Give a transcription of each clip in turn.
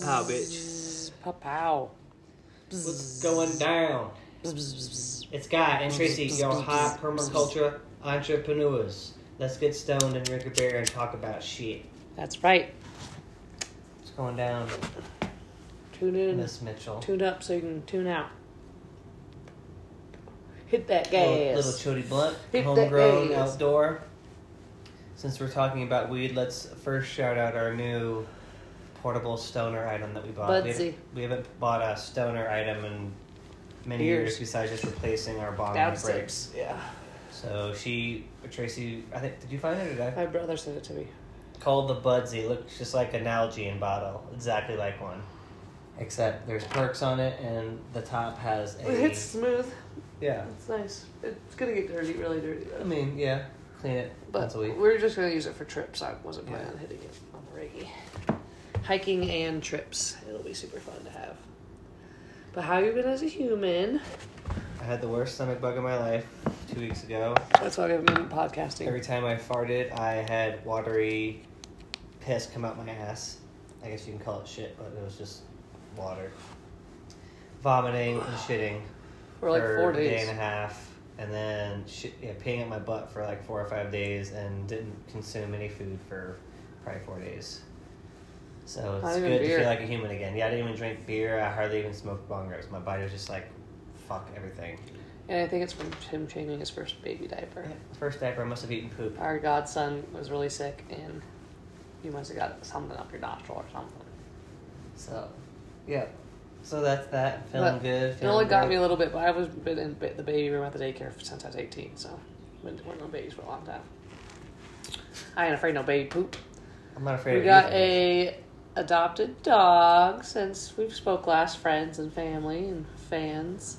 Pow, bitch. Pow. pow. What's going down? It's Guy and Tracy, your hot permaculture entrepreneurs. Let's get stoned and drink a beer and talk about shit. That's right. What's going down, Tune in. Miss Mitchell? Tune up so you can tune out. Hit that Little, gas. little chody blunt, Hit that homegrown, gas. outdoor. Since we're talking about weed, let's first shout out our new portable stoner item that we bought. We haven't, we haven't bought a stoner item in many Years. years besides just replacing our bong Down breaks. Yeah. So she, Tracy, I think, did you find it or did I? My brother sent it to me. Called the Budsy. Looks just like an Nalgene bottle, exactly like one. Except there's perks on it, and the top has a. It's smooth. yeah. It's nice. It's gonna get dirty, really dirty I mean, yeah, clean it But once a week. we're just gonna use it for trips. I wasn't planning Yeah. on hitting it on the reggae. Hiking and trips. It'll be super fun to have. But how you been as a human? I had the worst stomach bug of my life two weeks ago. That's why I haven't been podcasting. Every time I farted, I had watery piss come out my ass. I guess you can call it shit, but it was just water. Vomiting and shitting For like four a day and a half, and then shit, yeah, peeing at my butt for like four or five days, and didn't consume any food for probably four days. So it's good to feel like a human again. Yeah, I didn't even drink beer. I hardly even smoked bong rips. My body was just like, fuck everything. And I think it's from him changing his first baby diaper. Yeah, first diaper, I must have eaten poop. Our godson was really sick, and you must have got something up your nostril or something. So, yeah. So that's that. Feeling But good. It Feeling only got great. me a little bit, but I was been in the baby room at the daycare since I was 18, so been working on babies for a long time. I ain't afraid no baby poop. I'm not afraid We of got it. a adopted dog since we've spoke last, friends and family and fans.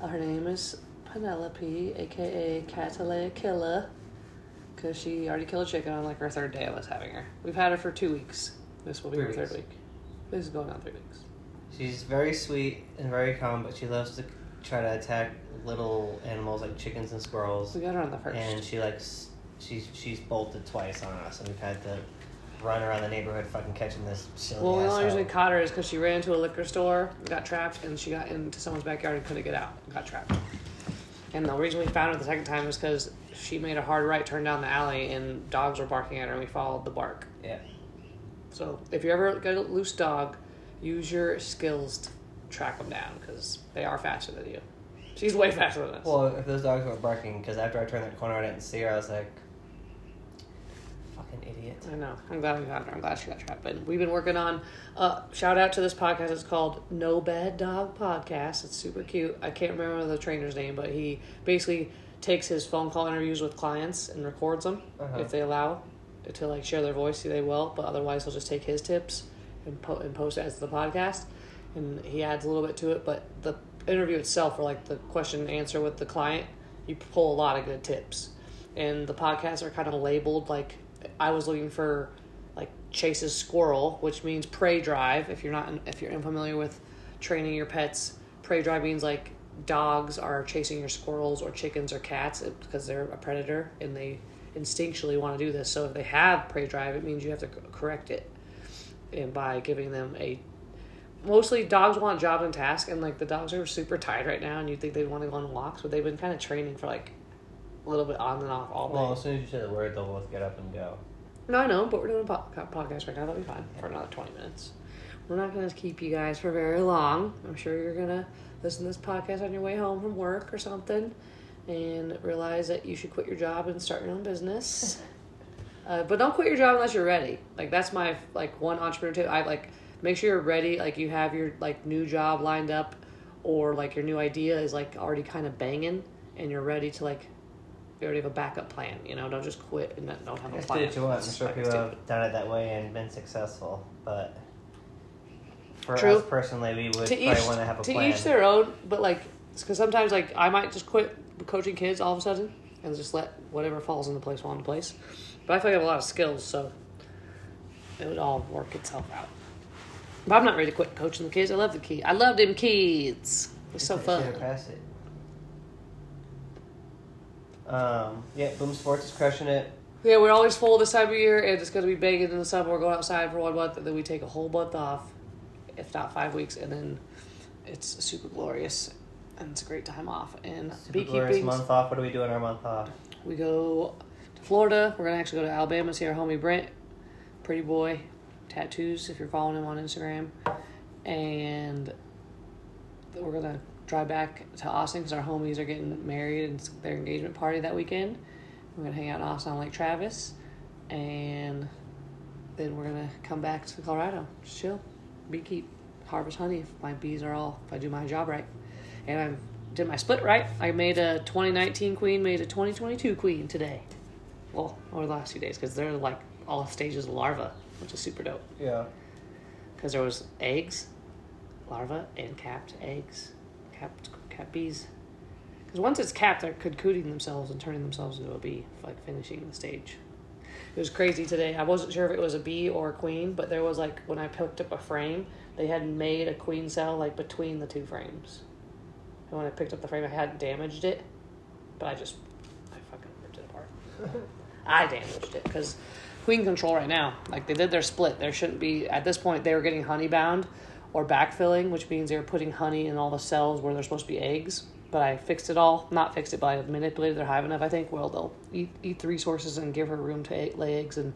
Uh, her name is Penelope, aka Catalea Killa, because she already killed a chicken on like her third day of us having her. We've had her for two weeks. This will be Three her third week. This is going on three weeks. She's very sweet and very calm, but she loves to try to attack little animals like chickens and squirrels. We got her on the first. And she likes she's she's bolted twice on us, and we've had to run around the neighborhood fucking catching this silly Well, we ass only reason we caught her is because she ran into a liquor store, got trapped, and she got into someone's backyard and couldn't get out. Got trapped. And the reason we found her the second time is because she made a hard right turn down the alley and dogs were barking at her and we followed the bark. Yeah. So if you ever get a loose dog, use your skills to track them down because they are faster than you. She's way faster than us. Well, if those dogs weren't barking, because after I turned that corner, I didn't see her. I was like, fucking idiot. I know. I'm glad we got her. I'm glad she got trapped. But we've been working on. Uh, shout out to this podcast. It's called No Bad Dog Podcast. It's super cute. I can't remember the trainer's name, but he basically takes his phone call interviews with clients and records them Uh-huh. if they allow to like share their voice. They will, but otherwise he'll just take his tips and, po- and post it as the podcast. And he adds a little bit to it, but the interview itself, or like the question and answer with the client, you pull a lot of good tips. And the podcasts are kind of labeled like I was looking for like chases squirrel, which means prey drive. If you're not if you're unfamiliar with training your pets, prey drive means like dogs are chasing your squirrels or chickens or cats because they're a predator and they instinctually want to do this. So if they have prey drive, it means you have to correct it, and by giving them a mostly dogs want jobs and tasks, and like the dogs are super tired right now, and you think they'd want to go on walks, but they've been kind of training for like a little bit on and off all day. Well, as soon as you say the word, they'll both get up and go. No, I know, but we're doing a po- podcast right now. That'll be fine for another 20 minutes. We're not going to keep you guys for very long. I'm sure you're going to listen to this podcast on your way home from work or something and realize that you should quit your job and start your own business. uh, but don't quit your job unless you're ready. Like, that's my, like, one entrepreneur tip. I, like, make sure you're ready. Like, you have your, like, new job lined up or, like, your new idea is, like, already kind of banging and you're ready to, like, you already have a backup plan. You know, don't just quit and don't have a plan. do what you want. I'm sure people have done it that way and been successful, but for True. us personally, we would to probably each want to have a to plan. each their own. But like, because sometimes like I might just quit coaching kids all of a sudden and just let whatever falls into place fall into place. But I feel like I have a lot of skills, so it would all work itself out. But I'm not ready to quit coaching the kids. I love the kids. I love them kids. It's so fun. passed it. Um, yeah, Boom Sports is crushing it. Yeah, we're always full this time of year, and it's going to be. And in the summer, we're going outside for one month, and then we take a whole month off, if not five weeks, and then it's super glorious, and it's a great time off. And Super glorious beekeeping, month off. What do we do in our month off? we go to Florida. We're gonna actually go to Alabama see our homie Brent, pretty boy, tattoos. If you're following him on Instagram, and we're gonna drive back to Austin because our homies are getting married and it's their engagement party that weekend. We're gonna hang out in Austin on Lake Travis, and then we're gonna come back to Colorado, just chill, beekeep, harvest honey. If my bees are all, if I do my job right, and I did my split right. I made a 2019 queen, made a 2022 queen today. Well, over the last few days because they're like all stages of larva, which is super dope. Yeah. Because there was eggs, larva, and capped eggs, capped capped bees. Because once it's capped, they're cocooning themselves and turning themselves into a bee, like finishing the stage. It was crazy today. I wasn't sure if it was a bee or a queen, but there was like when I picked up a frame, they had made a queen cell like between the two frames. And when I picked up the frame, I hadn't damaged it, but I just I fucking ripped it apart. I damaged it because queen control right now. Like they did their split. There shouldn't be at this point. They were getting honey bound or backfilling, which means they were putting honey in all the cells where there's supposed to be eggs. But I fixed it all. Not fixed it, but I manipulated their hive enough. I think well they'll eat eat the resources and give her room to lay eggs and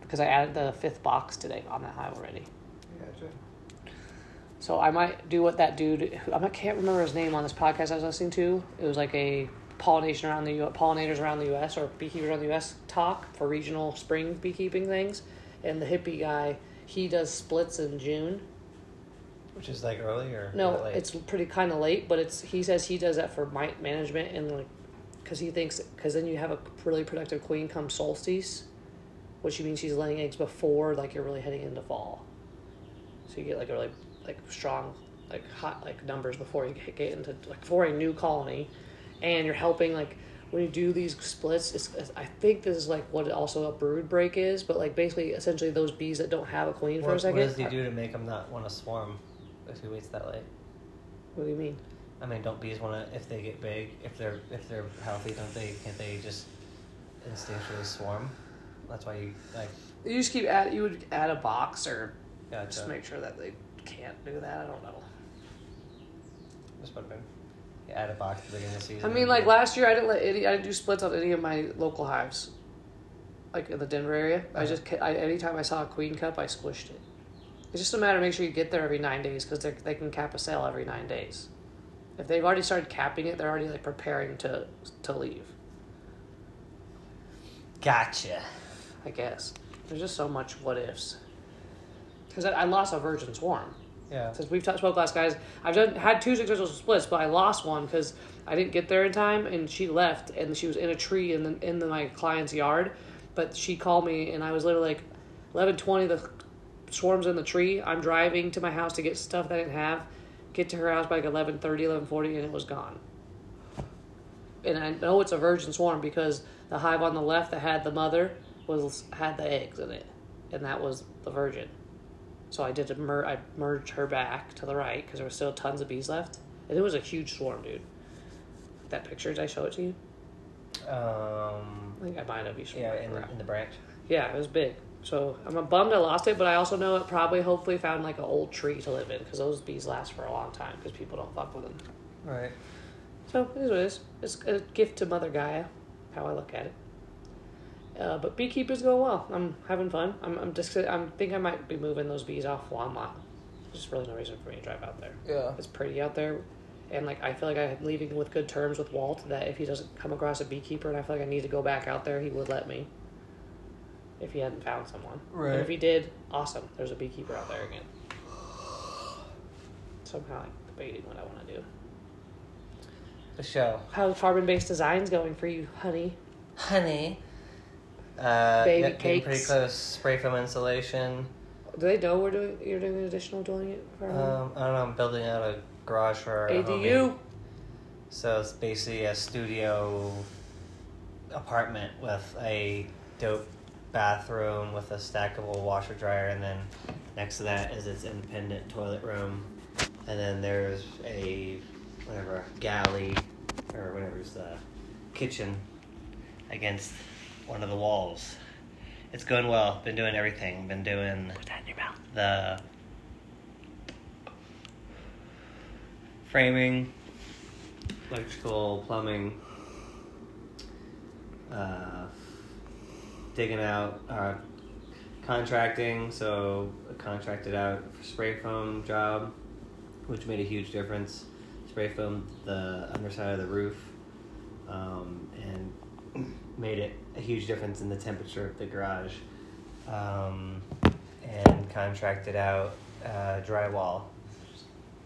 because I added the fifth box today on that hive already. Gotcha. So I might do what that dude. I can't remember his name on this podcast I was listening to. It was like a pollination around the U. Pollinators around the U.S. or beekeepers around the U.S. talk for regional spring beekeeping things, and the hippie guy he does splits in June. Which is like early or No, late? it's pretty kind of late, but it's he says he does that for mite management and like because he thinks because then you have a really productive queen come solstice, which means she's laying eggs before like you're really heading into fall. So you get like a really like strong like hot like numbers before you get into like for a new colony, and you're helping like when you do these splits. It's, it's- I think this is like what also a brood break is, but like basically essentially those bees that don't have a queen for What, a second. what does he do to make them not want to swarm if he waits that late? What do you mean? I mean, don't bees want to if they get big, if they're if they're healthy, don't they? Can't they just instinctually swarm? That's why you like. You just keep add. You would add a box or Gotcha. just make sure that they can't do that. I don't know. Just put them. Add a box at the beginning of the season. I mean, like last year, I didn't let any. I didn't do splits on any of my local hives. Like in the Denver area, I uh-huh. just I, anytime I saw a queen cup, I squished it. It's just a matter of make sure you get there every nine days because they can cap a sale every nine days. If they've already started capping it, they're already like preparing to to leave. Gotcha. I guess there's just so much what ifs. Because I, I lost a virgin swarm. Yeah. since we've touched spoke last guys i've done had two successful splits but i lost one because i didn't get there in time and she left and she was in a tree in the in the, my client's yard. But she called me and i was literally like 11.20 the swarms in the tree. I'm driving to my house to get stuff that i didn't have get to her house by like 11.30 11.40 and it was gone. And i know it's a virgin swarm because the hive on the left that had the mother was had the eggs in it and that was the virgin so I did a mer- I merged her back to the right because there were still tons of bees left, and it was a huge swarm, dude. That picture, did I show it to you? Um. I think I might have. You Yeah, in, around. in the branch. yeah, it was big. So I'm a bummed I lost it, but I also know it probably hopefully found like an old tree to live in because those bees last for a long time because people don't fuck with them. Right. So it is what it is. It's a gift to Mother Gaia, how I look at it. Uh, but beekeeper's going well. I'm having fun. I'm, I'm just I'm think I might be moving those bees off Longmont. There's really no reason for me to drive out there. Yeah. It's pretty out there, and like I feel like I'm leaving with good terms with Walt. That if he doesn't come across a beekeeper, and I feel like I need to go back out there, he would let me. If he hadn't found someone, Right. And if he did, awesome. There's a beekeeper out there again. So I'm kind of like debating what I want to do. The show. How the carbon-based designs going for you, honey? Honey. Uh, Baby getting pretty close. Spray foam insulation. Do they know we're doing? You're doing additional doing it for Um, I don't know. I'm building out a garage for our homie. ADU. So it's basically a studio apartment with a dope bathroom with a stackable washer dryer, and then next to that is its independent toilet room, and then there's a whatever galley or whatever's the kitchen against one of the walls. It's going well. Been doing everything. Been doing Put that in your mouth. the framing, electrical, plumbing, uh, digging out, uh, contracting. So I contracted out for spray foam job, which made a huge difference. Spray foam the underside of the roof, um, and made it a huge difference in the temperature of the garage. Um, and contracted out uh, drywall,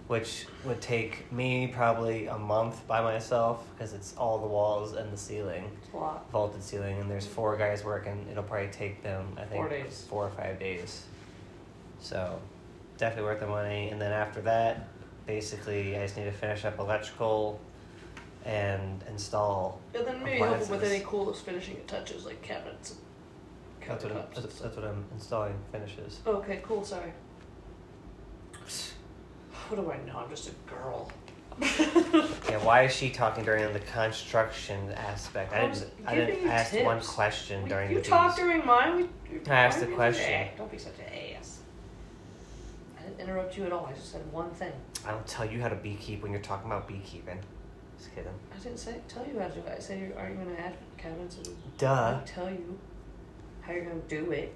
which would take me probably a month by myself because it's all the walls and the ceiling, It's a lot. vaulted ceiling, and there's four guys working. It'll probably take them, I think, Four days. four or five days. So, definitely worth the money. And then after that, basically, I just need to finish up electrical and install. And then maybe help them with any cool finishing touches like cabinets and That's what, I'm, that's, that's what I'm installing finishes. Oh, okay, cool. Sorry. What do I know? I'm just a girl. Yeah, why is she talking during the construction aspect? I didn't. I didn't ask tips. one question We- during you the talk bees. during mine. We, I asked the question. a- Don't be such an ass. I didn't interrupt you at all. I just said one thing. I don't tell you how to beekeep when you're talking about beekeeping. Just kidding. I didn't say tell you how to do it. I said, "Are you going to add cabinets?" And I Duh. didn't tell you how you're going to do it.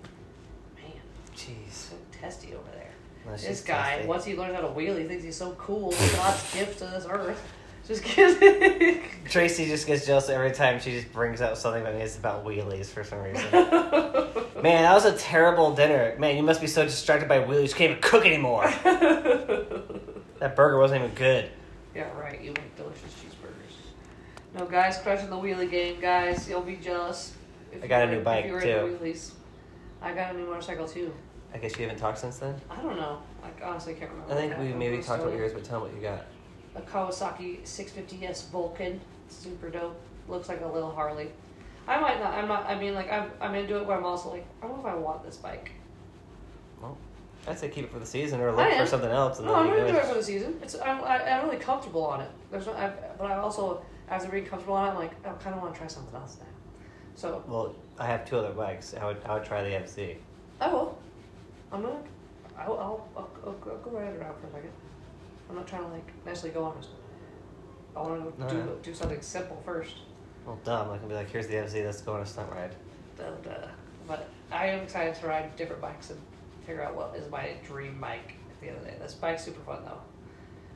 Man, Jeez. so testy over there. Unless This guy, testy. once he learns how to wheel, he thinks he's so cool. God's gift to this earth. Just kidding. Tracy just gets jealous every time she just brings up something that is about wheelies for some reason. Man, that was a terrible dinner. Man, you must be so distracted by wheelies you can't even cook anymore. that burger wasn't even good. yeah, right. You make delicious. No, guys, crushing the wheelie game, guys. You'll be jealous. If I got a new bike, if you were too. wheelies. I got a new motorcycle too. I guess you haven't talked since then. I don't know. Like honestly, can't remember. I think we maybe talked about story? yours, but tell me what you got. A Kawasaki 650S Vulcan, super dope. Looks like a little Harley. I might not. I'm not. I mean, like I'm. I'm into it, but I'm also like, I don't know if I want this bike. Well, I'd say keep it for the season or look for something else. And No, then I'm gonna do it for the season. It's I'm, I, I'm really comfortable on it. There's no, I, but I also after being comfortable on it, I'm like I kind of want to try something else now. So Well, I have two other bikes. I would I would try the MC. I will. I'm gonna. I'll, I'll, I'll, I'll, go- go ride it around for a second. I'm not trying to like necessarily go on. it. I want to do no. do something simple first. Well, dumb. I can be like, here's the MC. Let's go on a stunt ride. And, uh, but I am excited to ride different bikes and figure out what is my dream bike at the end of the day. This bike's super fun though.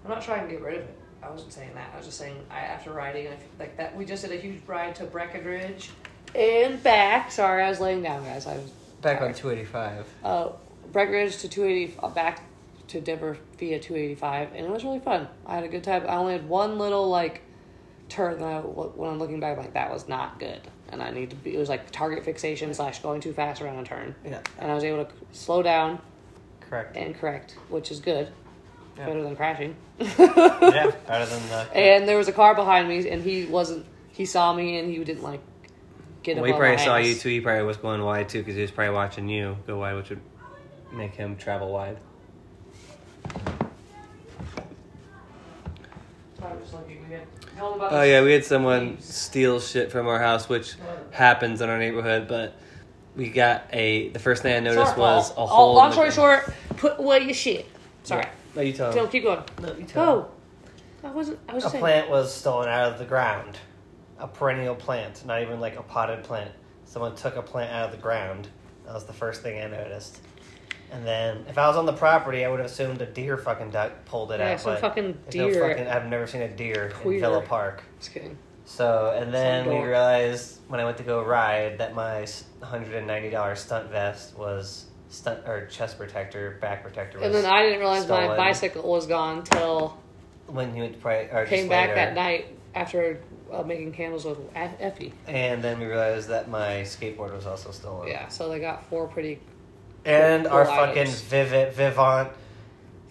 I'm not trying to get rid of it. I wasn't saying that. I was just saying I after riding like that. We just did a huge ride to Breckenridge and back. Sorry, I was laying down, guys. I was Back on 285. uh, Breckenridge to 280 uh, back to Denver via 285, and it was really fun. I had a good time. I only had one little like turn that I, when I'm looking back, I'm like that was not good, and I need to be. It was like target fixation slash going too fast around a turn, Yeah, and I was able to slow down correct. and correct, which is good, Yeah. better than crashing. yeah, better than uh, the. And there was a car behind me, and he wasn't. He saw me, and he didn't like get well, he probably my saw ass. you too. He probably was going wide too because he was probably watching you go wide, which would make him travel wide. So I was just looking. We had tell him about Oh yeah, we had someone steal shit from our house, which happens in our neighborhood. But we got a. The first thing I noticed was Paul. a Oh, hole. long story short, put away your shit. Sorry. No, you tell. So him. keep going. No, you tell. him. Go. I wasn't. I was A saying. plant was stolen out of the ground. A perennial plant, not even like a potted plant. Someone took a plant out of the ground. That was the first thing I noticed. And then, if I was on the property, I would have assumed a deer fucking duck pulled it Yeah, out. some but fucking there's no deer. fucking- I've never seen a deer Queer. in Villa Park. Just kidding. So, and then we realized when I went to go ride that my $190 stunt vest was stunt or chest protector, back protector. Was And then I didn't realize my bicycle was gone till when you went to probably or came back later. that night after uh, making candles with Effie. And then we realized that my skateboard was also stolen. Yeah, so they got four pretty. And Cool our fucking items. Vivint Vivant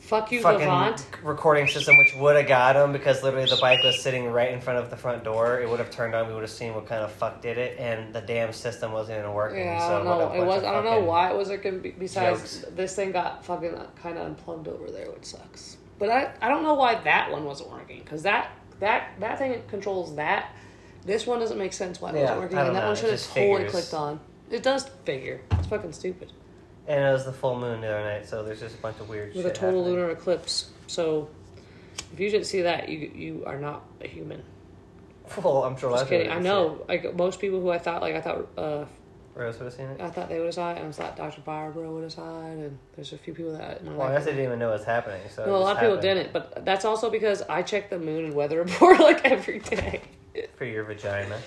Fuck you, fucking Vivant. recording system, which would have got him because literally the bike was sitting right in front of the front door. It would have turned on. We would have seen what kind of fuck did it, and the damn system wasn't even working. Yeah, I so don't know. It was. I don't know why it was. Be- besides, jokes. this thing got fucking uh, kind of unplugged over there, which sucks. But I, I don't know why that one wasn't working because that that that thing controls that This one doesn't make sense why it Yeah, wasn't working, and that know, one should have totally figures. clicked on. It does figure. It's fucking stupid. And it was the full moon the other night, so there's just a bunch of weird shit. With a total happening. lunar eclipse. So, if you didn't see that, you you are not a human. Well, I'm sure Just kidding. I know. Like most people who I thought, like I thought, uh, Rose would have seen it. I thought they would have saw it, and I thought Dr. Barbara would have saw it, and there's a few people that. Well, I guess they didn't even know what's happening. So it No, a lot of people happened didn't, but that's also because I check the moon and weather report like every day. for your vagina.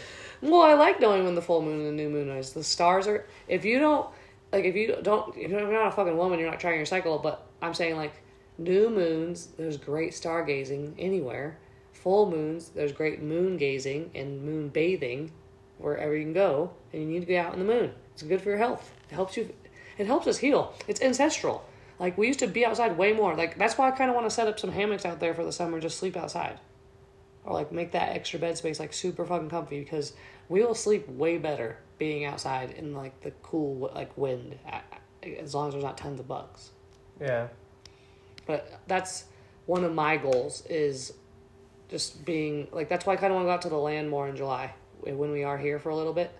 Well, I like knowing when the full moon and the new moon is. The stars are. If you don't, like, if you don't, if you're not a fucking woman, you're not trying your cycle. But I'm saying like, new moons, there's great stargazing anywhere. Full moons, there's great moon gazing and moon bathing wherever you can go, and you need to be out in the moon. It's good for your health. It helps you. It helps us heal. It's ancestral. Like we used to be outside way more. Like that's why I kind of want to set up some hammocks out there for the summer, just sleep outside or like make that extra bed space like super fucking comfy because we will sleep way better being outside in like the cool like wind as long as there's not tons of bugs Yeah. but that's one of my goals is just being like that's why i kind of want to go out to the land more in july when we are here for a little bit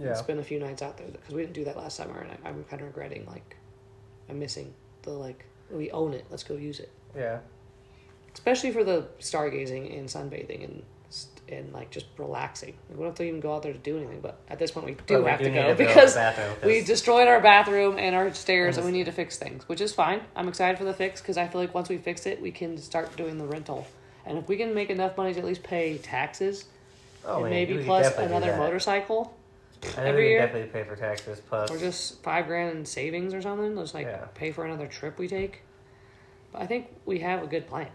Yeah. spend a few nights out there because we didn't do that last summer and I, i'm kind of regretting like i'm missing the like we own it let's go use it Yeah. Especially for the stargazing and sunbathing and and like just relaxing. We don't have to even go out there to do anything, but at this point we do we have do to go a because bathroom, we destroyed our bathroom and our stairs, and we need to fix things, which is fine. I'm excited for the fix because I feel like once we fix it, we can start doing the rental, and if we can make enough money to at least pay taxes oh, and man, maybe plus another motorcycle I think every we year. definitely pay for taxes plus. or just five grand in savings or something, just like Yeah. pay for another trip we take. But I think we have a good plan.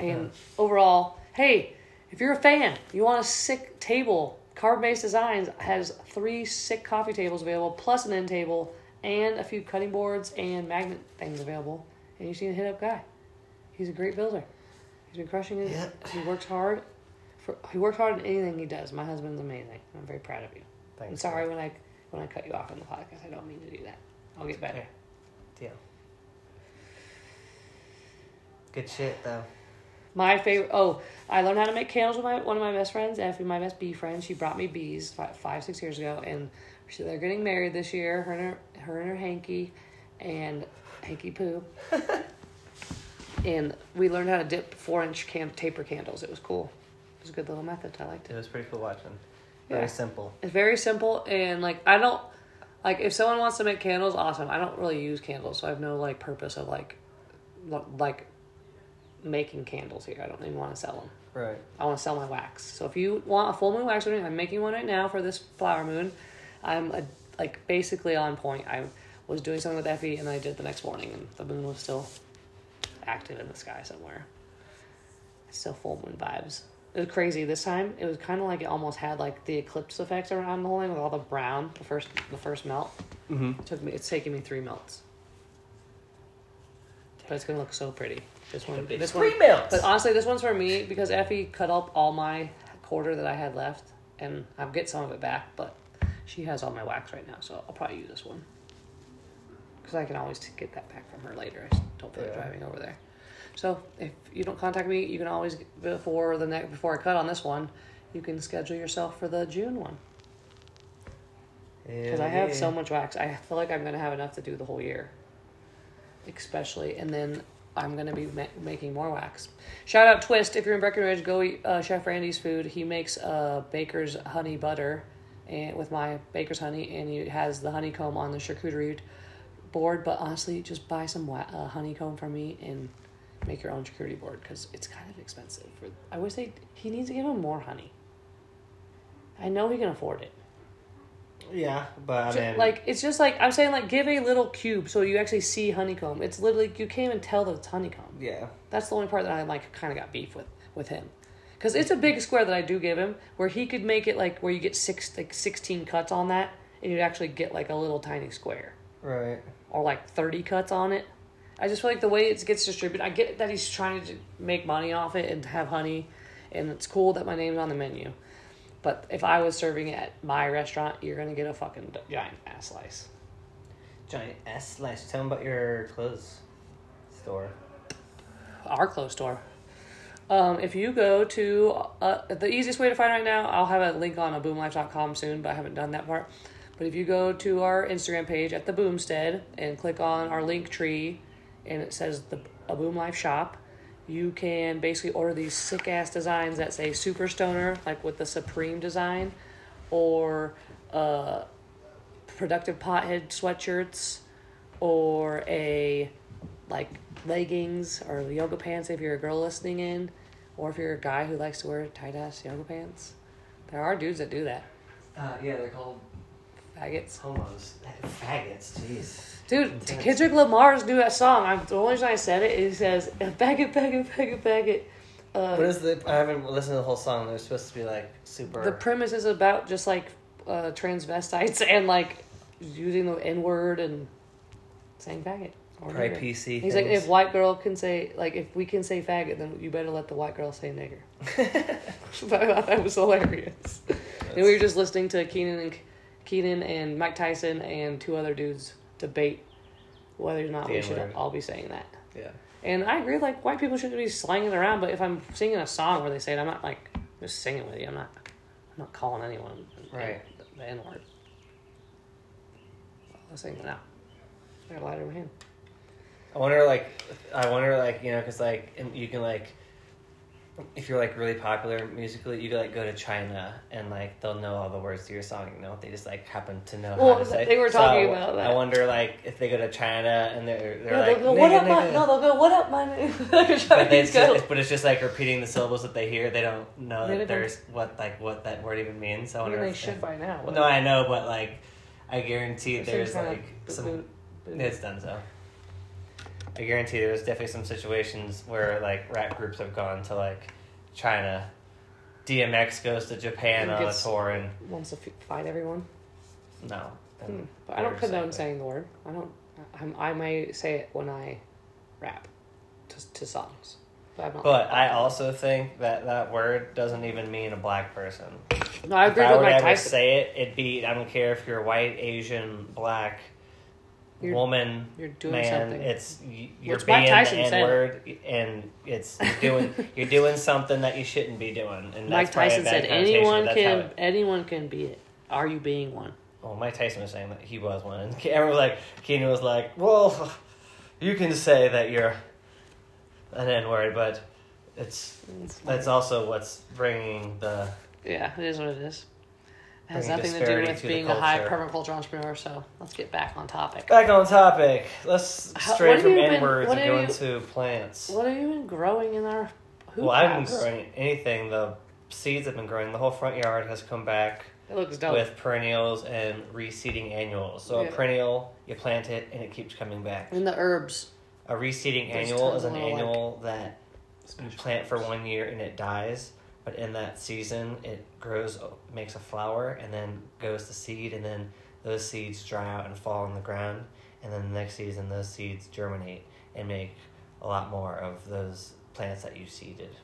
And overall, hey, if you're a fan, you want a sick table, Carb Based Designs has three sick coffee tables available, plus an end table, and a few cutting boards and magnet things available. And you should hit up Guy. He's a great builder. He's been crushing it. Yep. He works hard. For he works hard at anything he does. My husband's amazing. I'm very proud of you. I'm Thanks. sorry when I when I cut you off on the podcast. I don't mean to do that. I'll get better. Deal. Good shit though. My favorite. Oh, I learned how to make candles with my one of my best friends, Effie, my best bee friend. She brought me bees five, five six years ago, and she, they're getting married this year. Her and her, her and her hanky, and hanky poo. and we learned how to dip four inch can taper candles. It was cool. It was a good little method. I liked it. It was pretty cool watching. Very Yeah. simple. It's very simple and like I don't like if someone wants to make candles, awesome. I don't really use candles, so I have no like purpose of like like making candles here. I don't even want to sell them. Right. I want to sell my wax. So if you want a full moon wax reading, I'm making one right now for this flower moon. I'm a, like basically on point. I was doing something with Effie and I did the next morning, and the moon was still active in the sky somewhere. It's still full moon vibes. It was crazy this time. It was kind of like it almost had like the eclipse effects around the whole thing with all the brown. The first, the first melt. Mm-hmm. It took me. It's taking me three melts. But it's gonna look so pretty. This one. This one. But honestly, this one's for me because Effie cut up all my quarter that I had left, and I'll get some of it back. But she has all my wax right now, so I'll probably use this one because I can always get that back from her later. I just don't feel like Yeah. driving over there. So if you don't contact me, you can always before the next before I cut on this one, you can schedule yourself for the June one because I have so much wax. I feel like I'm gonna have enough to do the whole year, especially, and then I'm gonna be ma- making more wax. Shout out Twist! If you're in Breckenridge, go eat uh, Chef Randy's food. He makes uh, baker's honey butter, and with my baker's honey, and he has the honeycomb on the charcuterie board. But honestly, just buy some wa- uh, honeycomb from me and make your own charcuterie board because it's kind of expensive. For I would say he needs to give him more honey. I know he can afford it. Yeah, but I mean, like it's just like I'm saying, like give a little cube so you actually see honeycomb. It's literally you can't even tell that it's honeycomb. yeah, That's the only part that I like kind of got beef with with him, because it's a big square that I do give him where he could make it like where you get six like sixteen cuts on that and you'd actually get like a little tiny square right. or like thirty cuts on it. I just feel like the way it gets distributed, I get that he's trying to make money off it and have honey, and it's cool that my name's on the menu. But if I was serving at my restaurant, you're gonna get a fucking giant ass slice. Giant S slice. Tell them about your clothes store. Our clothes store. Um, if you go to uh, the easiest way to find right now, I'll have a link on a boomlife.com soon, but I haven't done that part. But if you go to our Instagram page at the Boomstead and click on our link tree, and it says the a Boom Life shop, you can basically order these sick ass designs that say Super Stoner, like with the Supreme design, or uh, productive pothead sweatshirts, or a like leggings or yoga pants if you're a girl listening in, or if you're a guy who likes to wear tight ass yoga pants. There are dudes that do that. Uh, yeah, they're called Faggots. homos. Faggots, jeez. Dude. Kendrick Lamar's do that song. I'm, the only reason I said it is he says, faggot, faggot, faggot, faggot. Uh, What is the? I haven't listened to the whole song. They're supposed to be like super. the premise is about just like uh, transvestites and like using the N word and saying faggot. or Probably nigger. PC. He's like, if white girl can say, like, if we can say faggot, then you better let the white girl say nigger. I thought that was hilarious. and we were just listening to Keenan and Keenan and Mike Tyson and two other dudes debate whether or not The we should N-word. all be saying that. yeah. And I agree, like white people shouldn't be slanging around. But if I'm singing a song where they say it, I'm not like just singing with you. I'm not. I'm not calling anyone Right. the, N word. I was saying it now. I got a lighter in my hand. I wonder, like, I wonder, like, you know, because like, and you can like, if you're like really popular musically, you like go to China and like they'll know all the words to your song. You know, they just like happen to know Well, how to say. they were talking So, about that. I wonder, like, if they go to China and they're they're No, like, go, what up, my? No, they'll go, what up, my? But, they, it's just, but it's just like repeating the syllables that they hear. They don't know They that don't- there's what like what that word even means. I I mean, wonder. they if should by now. Well, no, I know, but like, I guarantee there's like some. boot- boot. It's done so. I guarantee there's definitely some situations where like rap groups have gone to like China. DMX goes to Japan on a gets- tour and wants to f- fight everyone. no. Hmm. And But I don't condone saying the word. I don't. I'm, I may say it when I rap to, to songs. But, I'm not But I also think that that word doesn't even mean a black person. no, I if agree I with to Mike ever Tyson. say it, it'd be I don't care if you're white, Asian, black, You're- woman, You're doing man. something. It's you're Which being the. N word, and it's you're doing you're doing something that you shouldn't be doing. And Mike that's Tyson said anyone but that's how can it- anyone can be it. Are you being one? Well, Mike Tyson was saying that he was one, and everyone was like, Keenan was like, "Well, you can say that you're an N word, but it's It's that's also what's bringing the yeah, it is what it is. Has nothing to do with to being a high permaculture entrepreneur. So let's get back on topic. back on topic. Let's stray from N words and go you- into plants. What are you growing in our Well, I haven't house? been growing anything. The seeds have been growing. The whole front yard has come back It looks dope. with perennials and reseeding annuals. So Yeah. a perennial, you plant it and it keeps coming back. and the herbs. A reseeding There's annual is an little, like, annual that you plant for one year and it dies. But in that season, it grows, makes a flower, and then goes to seed, and then those seeds dry out and fall on the ground. And then the next season, those seeds germinate and make a lot more of those plants that you seeded.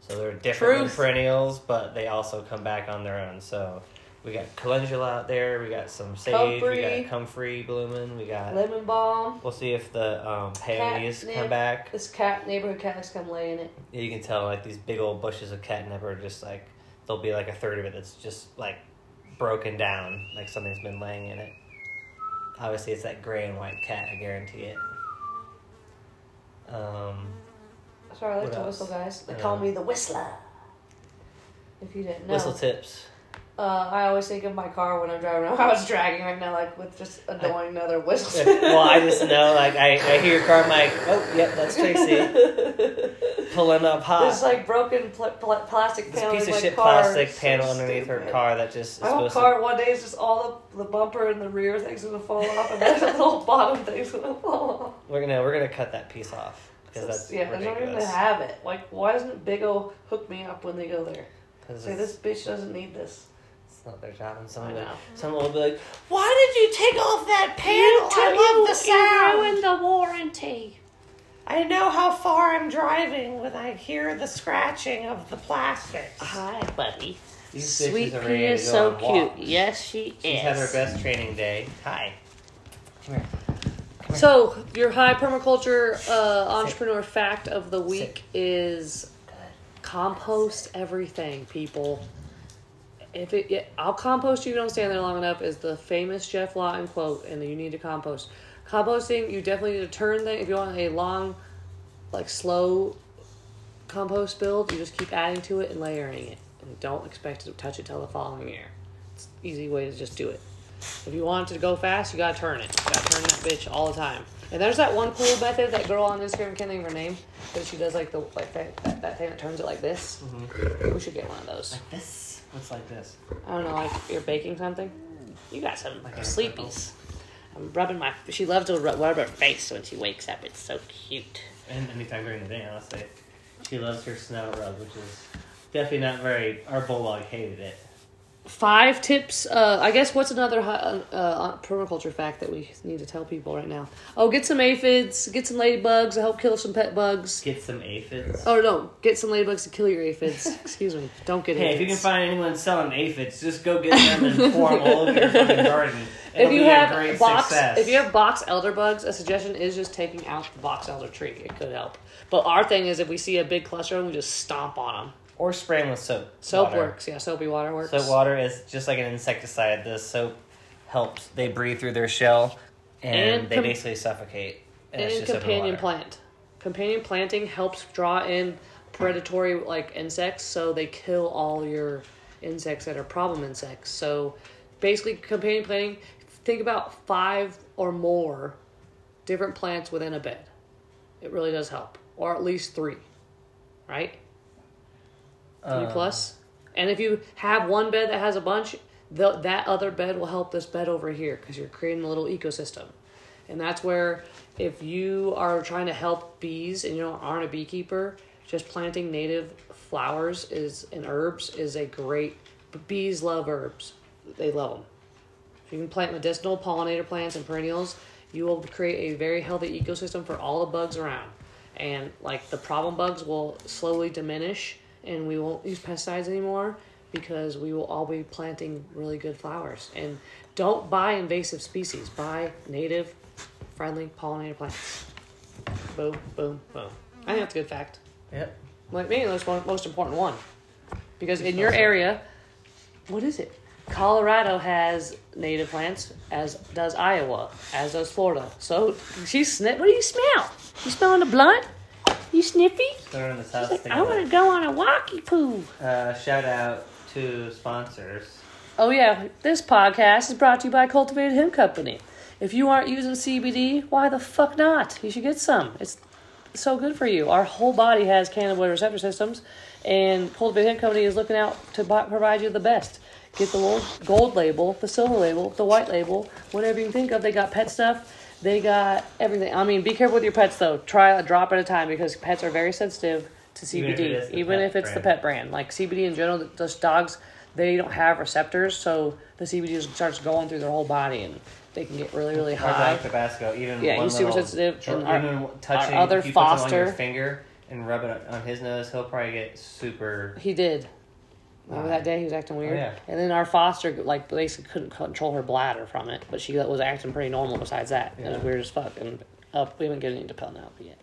So they're different perennials, but they also come back on their own. So we got calendula out there, we got some sage, Comfrey. we got comfrey blooming, we got. Lemon balm. We'll see if the um, peonies Catnip. come back. This cat neighborhood cat to come laying it. Yeah, you can tell like these big old bushes of catnip are just like there'll be like a third of it that's just like broken down, like something's been laying in it. Obviously, it's that gray and white cat. I guarantee it. Um, Sorry, I like to else? whistle, guys. They Yeah. call me the whistler. If you didn't know, Whistle tips. Uh, I always think of my car when I'm driving around. I was dragging right now, like with just annoying another whistle. well, I just know like I, I hear your car. I'm like, oh, yep, that's Tracy pulling up hot. This like broken pl- pl- plastic This panel. piece of shit car. plastic so panel underneath her car that just is My whole car one day is just all the, the bumper and the rear thing's gonna fall off, and then the little bottom thing's gonna fall off. We're gonna we're gonna cut that piece off because that's yeah, they're not even gonna have it. Like, why doesn't Big O hook me up when they go there? Say this bitch doesn't need this. It's not their job, and someone, will- know. someone will be like, "Why did you take off that panel? I love the sound. You ruined the warranty. I know how far I'm driving when I hear the scratching of the plastic." Hi, buddy. These Sweet are pea is so cute. Yes, she She's is. had her best training day. Hi. Come here. So, your high permaculture uh, entrepreneur fact of the week is Good. compost everything, people. If it, yeah, I'll compost you. don't stand there long enough. Is the famous Geoff Lawton quote, and you need to compost. Composting, you definitely need to turn thing. If you want a long, like slow compost build, you just keep adding to it and layering it, and don't expect to touch it till the following year. It's easy way to just do it. If you want it to go fast, you gotta turn it. You gotta turn that bitch all the time. And there's that one cool method that girl on Instagram can't think of her name, but she does like the like that, that, that thing that turns it like this. Mm-hmm. We should get one of those. Like this? What's like this? I don't know, like you're baking something. You got some Like a sleepies. I'm rubbing my. She loves to rub, rub her face when she wakes up. It's so cute. And anytime during the day, honestly. She loves her snout rub, which is definitely not very. Our bulldog hated it. Five tips. Uh, I guess what's another uh, uh, permaculture fact that we need to tell people right now? Oh, get some aphids, get some ladybugs to help kill some pet bugs. Get some aphids. Oh no, get some ladybugs to kill your aphids. Excuse me, don't get Hey, aphids. if you can find anyone selling aphids, just go get them and pour them all over your fucking garden. It'll if you have box, success. if you have box elder bugs, a suggestion is just taking out the box elder tree. It could help. But our thing is, if we see a big cluster, of them, we just stomp on them. Or spray them with soap. Soap water. works, yeah. Soapy water works. Soap water is just like an insecticide. The soap helps. They breathe through their shell, and, And they com- basically suffocate. And, it's and companion plant. Companion planting helps draw in predatory like insects, so they kill all your insects that are problem insects. So basically, companion planting. Think about five or more different plants within a bed. It really does help, or at least three, right? Three Uh, plus. And if you have one bed that has a bunch, the, that other bed will help this bed over here because you're creating a little ecosystem. And that's where, if you are trying to help bees and you aren't a beekeeper, just planting native flowers is and herbs is a great. Bees love herbs; they love them. If you can plant medicinal pollinator plants and perennials, you will create a very healthy ecosystem for all the bugs around. And like the problem bugs will slowly diminish, and we won't use pesticides anymore because we will all be planting really good flowers. And don't buy invasive species, buy native, friendly pollinator plants. Boom, boom, boom. I think that's a good fact. Yep. Like maybe the most, most important one. Because in your area, what is it? Colorado has native plants, as does Iowa, as does Florida. So she's sniff. What do you smell? You smelling the blunt? You sniffy? They're in this house. Like, I want to go on a walkie poo. Uh, shout out to sponsors. Oh yeah, this podcast is brought to you by Cultivated Hemp Company. If you aren't using CBD, why the fuck not? You should get some. It's so good for you. Our whole body has cannabinoid receptor systems, and Cultivated Hemp Company is looking out to provide you the best. Get the gold, gold label, the silver label, the white label, whatever you can think of. They got pet stuff. They got everything. I mean, be careful with your pets though. Try a drop at a time because pets are very sensitive to CBD, Even if the even if it's the brand. pet brand. Like CBD in general, those dogs they don't have receptors, so the CBD just starts going through their whole body, and they can get really, really high. dog Tabasco, even Yeah, one he's super sensitive, dr- and our- even touching, our other if you put them on foster- finger and rub it on his nose, he'll probably get super. He did. Remember that day he was acting weird, Oh, yeah. and then our foster like basically couldn't control her bladder from it, but she was acting pretty normal. Besides that, it was weird as fuck, and uh, we haven't given into pill now yet.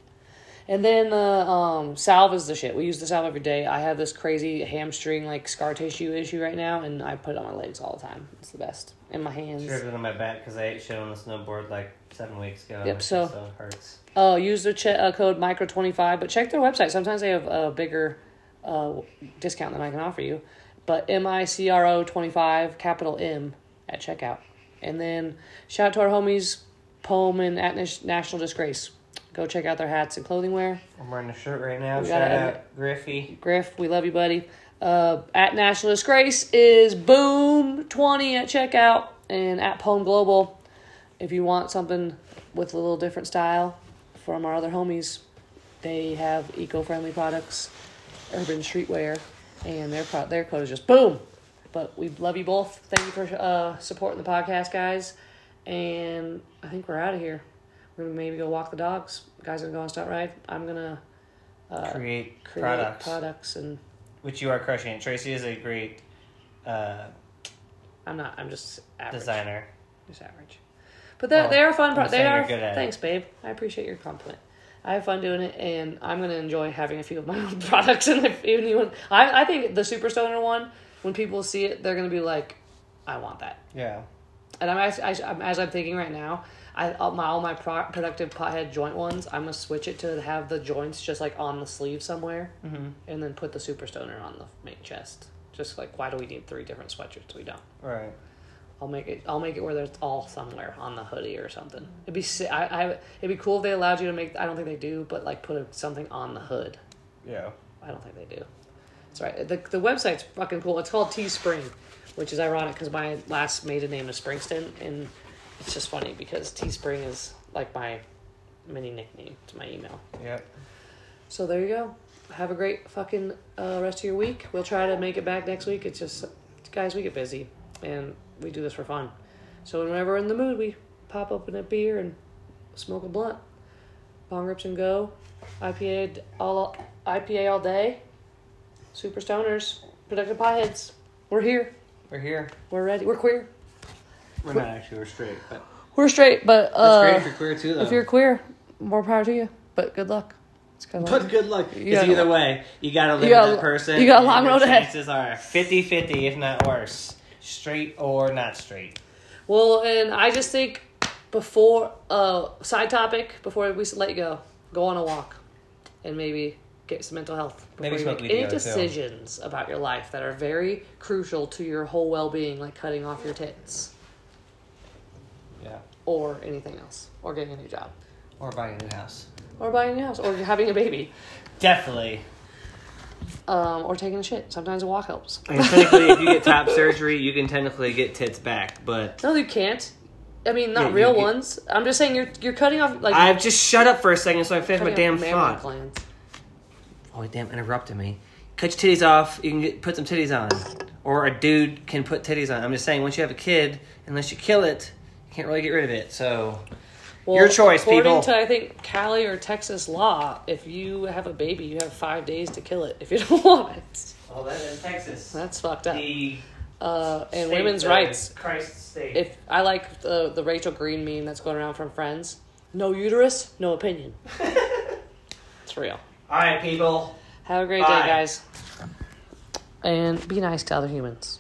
And then the um, salve is the shit. We use the salve every day. I have this crazy hamstring like scar tissue issue right now, and I put it on my legs all the time. It's the best. And my hands. Sure, it on my back because I ate shit on the snowboard like seven weeks ago. Yep, it so- still hurts. Oh, use the ch- uh, code micro25, but check their website. Sometimes they have a bigger uh, discount than I can offer you. But M I C R O 25, capital M, at checkout. And then shout out to our homies, Pome and at National Disgrace. Go check out their hats and clothing wear. I'm wearing a shirt right now. We Shout out Griffey. Griff, we love you, buddy. Uh, at National Disgrace is Boom20 at checkout. And at Pome Global, if you want something with a little different style from our other homies, they have eco friendly products, urban streetwear, and their, pro- their is just boom. But we love you both. Thank you for uh, supporting the podcast, guys. And I think we're out of here. We're going to maybe go walk the dogs. Guys are going to go on a stout ride. I'm going to uh, create, create products, products and which you are crushing. Tracy is a great uh, I'm not. I'm just average. designer. Just average. But they Well, they are fun. Pro- they are. Thanks, babe. I appreciate your compliment. I have fun doing it, and I'm gonna enjoy having a few of my own products. And if anyone, I I think the Super Stoner one, when people see it, they're gonna be like, I want that. Yeah. And I'm as, I'm- as I'm thinking right now, I all my all my pro- productive pothead joint ones, I'm gonna switch it to have the joints just like on the sleeve somewhere, Mm-hmm. and then put the Super Stoner on the main chest. Just like why do we need three different sweatshirts? We don't. Right. I'll make it. I'll make it where there's all somewhere on the hoodie or something. It'd be. I, I. It'd be cool if they allowed you to make. I don't think they do, but like put a, something on the hood. Yeah. I don't think they do. That's right. The the website's fucking cool. It's called Teespring, which is ironic because my last maiden name is Springston, and it's just funny because Teespring is like my mini nickname to my email. Yep. So there you go. Have a great fucking uh, rest of your week. We'll try to make it back next week. It's just, guys, we get busy and we do this for fun. So whenever we're in the mood, we pop open a beer and smoke a blunt. Bong rips and go. IPA all IPA all day. Super stoners, productive pieheads. We're here. We're here. We're ready. We're queer. We're not actually. We're straight, but We're straight, but that's uh, great if you're queer too, though. if you're queer, more power to you. But good luck. It's kind of But good luck. Because gotta- either way, you gotta live You got with that person. you got a long road ahead. Chances are 50-50, if not worse. Straight or not straight. Well, and I just think before uh side topic before we let you go, go on a walk, and maybe get some mental health. Before Maybe you make any together, too. decisions about your life that are very crucial to your whole well being, like cutting off your tits Yeah. or anything else, or getting a new job, Or buying a new house. or buying a new house, or having a baby, Definitely. Um, or taking a shit. Sometimes a walk helps. And technically, if you get top surgery, you can technically get tits back. But No, you can't. I mean, not Yeah, you real get- ones. I'm just saying you're you're cutting off like I've just shut up for a second so I finish my cutting damn off mammary thought. glands. Oh, damn, interrupted me. Cut your titties off, you can get, put some titties on. Or a dude can put titties on. I'm just saying, once you have a kid, unless you kill it, you can't really get rid of it. So, Well, Your choice, according people. to I think Cali or Texas law, if you have a baby, you have five days to kill it if you don't want it. well, that is in Texas. That's fucked up. The Uh, and state, women's rights. Christ state. If I like the the Rachel Green meme that's going around from Friends, no uterus, no opinion. it's real. All right, people. Have a great Bye. day, guys, and be nice to other humans.